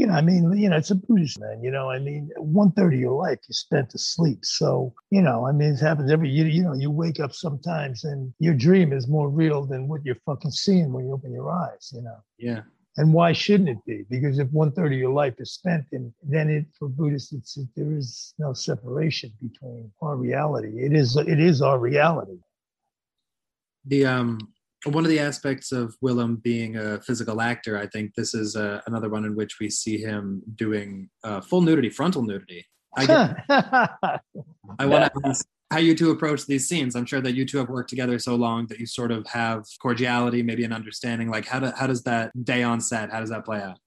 you know, I mean, you know, it's a Buddhist man. You know, I mean, one third of your life you spent asleep. So, you know, I mean, it happens every year. You know, you wake up sometimes and your dream is more real than what you're fucking seeing when you open your eyes. You know. Yeah. And why shouldn't it be? Because if one third of your life is spent, and then it for Buddhists, it's there is no separation between our reality. It is it is our reality. The um one of the aspects of Willem being a physical actor, I think this is uh, another one in which we see him doing uh, full nudity, frontal nudity. I, I want to ask how you two approach these scenes. I'm sure that you two have worked together so long that you sort of have cordiality, maybe an understanding. Like, how, do, how does that day on set, how does that play out?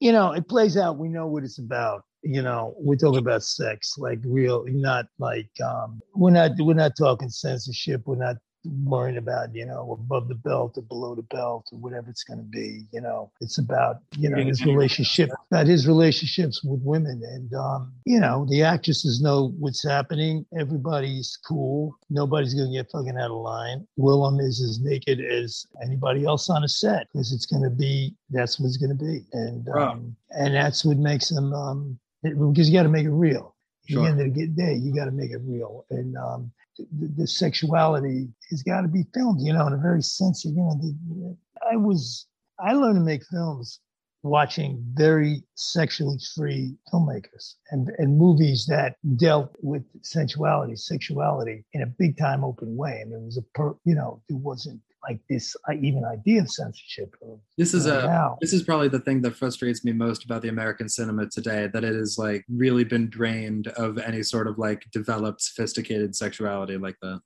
You know, it plays out. We know what it's about you know we're talking about sex like real not like um we're not we're not talking censorship we're not worrying about, you know, above the belt or below the belt or whatever it's going to be. You know, it's about, you know, his relationship, about his relationships with women. And, um, you know, the actresses know what's happening. Everybody's cool. Nobody's going to get fucking out of line. Willem is as naked as anybody else on a set because it's going to be, that's what it's going to be. And, um, and that's what makes them, um, because you got to make it real. Sure. At the end of the day, you got to make it real. And, um, the, the sexuality has got to be filmed, you know, in a very sensitive, you know, the, I was, I learned to make films watching very sexually free filmmakers and, and movies that dealt with sensuality, sexuality in a big time open way. And it was a, per, you know, it wasn't like this uh, even idea of censorship. This is a now. this is probably the thing that frustrates me most about the American cinema today. That it has like really been drained of any sort of like developed, sophisticated sexuality like that.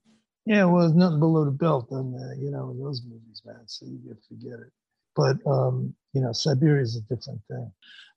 Yeah, well, there's nothing below the belt, and uh, you know, in those movies, man. So you forget it. But um, you know, Siberia is a different thing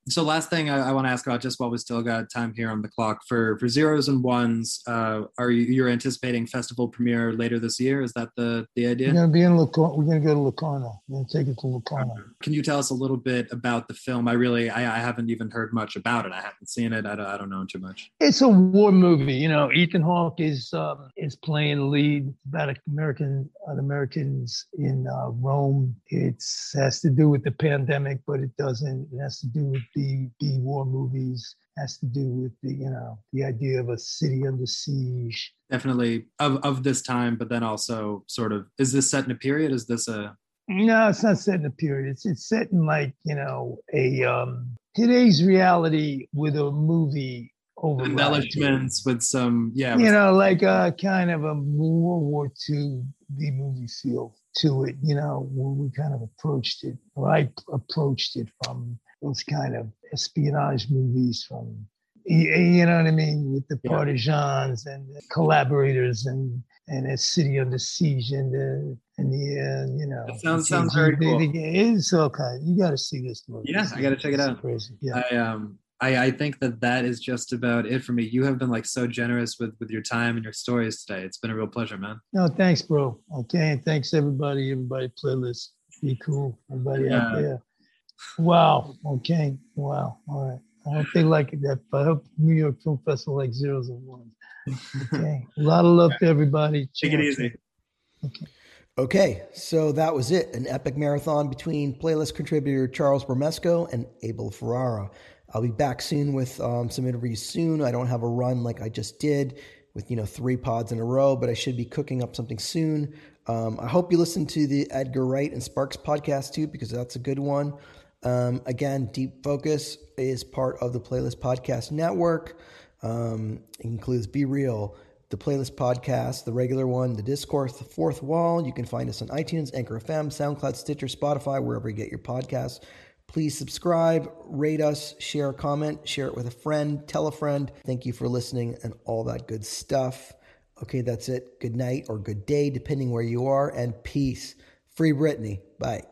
so last thing I, I want to ask about, just while we still got time here on the clock, for for zeros and ones, uh, are you you're anticipating festival premiere later this year? Is that the the idea? We're gonna be in Locarno. We're gonna go to Locarno. We're gonna take it to Locarno. Can you tell us a little bit about the film? I really I, I haven't even heard much about it. I haven't seen it. I don't, I don't know too much. It's a war movie. You know, Ethan Hawke is um, is playing lead about American Americans in uh, Rome. It has to do with the pandemic, but it doesn't. It has to do with the the war movies has to do with the you know the idea of a city under siege. Definitely. Of of this time but then also sort of is this set in a period? Is this a No, it's not set in a period. It's it's set in like you know a um, today's reality with a movie over embellishments with some yeah you know like a kind of a world war ii b movie feel to it you know when we kind of approached it or i approached it from those kind of espionage movies from you know what i mean with the yeah. partisans and the collaborators and and a city under siege and the and the uh, you know that sounds sounds very cool. it's all kind you got to see this movie yeah i got to check it out crazy yeah i um I, I think that that is just about it for me. You have been like so generous with with your time and your stories today. It's been a real pleasure, man. No, thanks, bro. Okay, and thanks everybody. Everybody playlist. Be cool. Everybody yeah. out there. Wow. Okay. Wow. All right. I hope they like it. That I hope New York Film Festival like zeros and ones. Okay. a lot of love to everybody. Take it easy. Okay. Okay, so that was it. An epic marathon between playlist contributor Charles Bramesco and Abel Ferrara. I'll be back soon with um, some interviews soon. I don't have a run like I just did with you know three pods in a row, but I should be cooking up something soon. Um, I hope you listen to the Edgar Wright and Sparks podcast too because that's a good one. Um, again, Deep Focus is part of the Playlist Podcast Network. Um, it includes Be Real, the Playlist Podcast, the regular one, the Discourse, the Fourth Wall. You can find us on iTunes, Anchor FM, SoundCloud, Stitcher, Spotify, wherever you get your podcasts. Please subscribe, rate us, share a comment, share it with a friend, tell a friend. Thank you for listening and all that good stuff. Okay, that's it. Good night or good day, depending where you are, and peace. Free Britney. Bye.